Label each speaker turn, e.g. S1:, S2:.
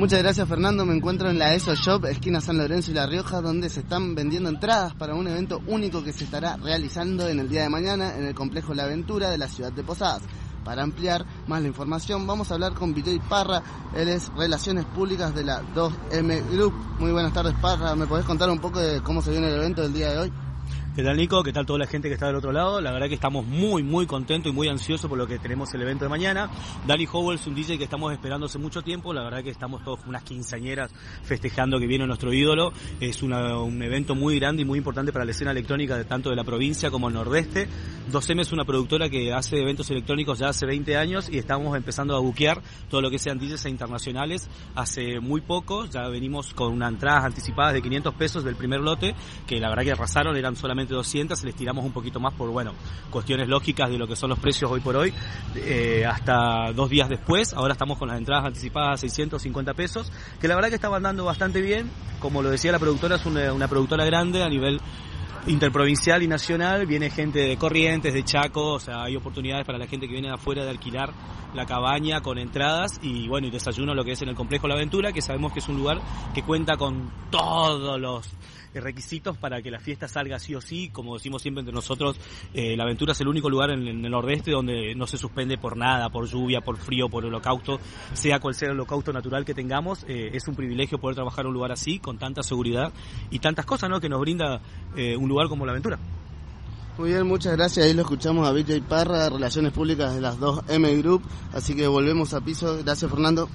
S1: Muchas gracias Fernando, me encuentro en la ESO Shop, esquina San Lorenzo y La Rioja, donde se están vendiendo entradas para un evento único que se estará realizando en el día de mañana en el complejo La Aventura de la ciudad de Posadas. Para ampliar más la información vamos a hablar con Vitoy Parra, él es Relaciones Públicas de la 2M Group. Muy buenas tardes Parra, ¿me podés contar un poco de cómo se viene el evento del día de hoy?
S2: ¿Qué tal Nico? ¿Qué tal toda la gente que está del otro lado? La verdad que estamos muy muy contentos y muy ansiosos por lo que tenemos el evento de mañana. Danny Howell es un DJ que estamos esperando hace mucho tiempo, la verdad que estamos todos unas quinceañeras festejando que viene nuestro ídolo. Es un evento muy grande y muy importante para la escena electrónica de tanto de la provincia como el nordeste. 2M es una productora que hace eventos electrónicos ya hace 20 años y estamos empezando a buquear todo lo que sean DJs internacionales hace muy poco. Ya venimos con unas entradas anticipadas de 500 pesos del primer lote, que la verdad que arrasaron, eran solamente 200, les tiramos un poquito más por, bueno, cuestiones lógicas de lo que son los precios hoy por hoy, eh, hasta dos días después, ahora estamos con las entradas anticipadas a 650 pesos, que la verdad que estaban dando bastante bien, como lo decía la productora, es una productora grande a nivel interprovincial y nacional, viene gente de Corrientes, de Chaco, o sea, hay oportunidades para la gente que viene de afuera de alquilar la cabaña con entradas y bueno, y desayuno lo que es en el complejo La Aventura, que sabemos que es un lugar que cuenta con todos los requisitos para que la fiesta salga sí o sí. Como decimos siempre entre nosotros, eh, la aventura es el único lugar en, el nordeste donde no se suspende por nada, por lluvia, por frío, por holocausto, sea cual sea el holocausto natural que tengamos. Eh, es un privilegio poder trabajar en un lugar así, con tanta seguridad y tantas cosas ¿no? que nos brinda eh, un lugar como la aventura.
S1: Muy bien, muchas gracias. Ahí lo escuchamos a y Parra, Relaciones Públicas de las dos M Group. Así que volvemos a piso. Gracias, Fernando.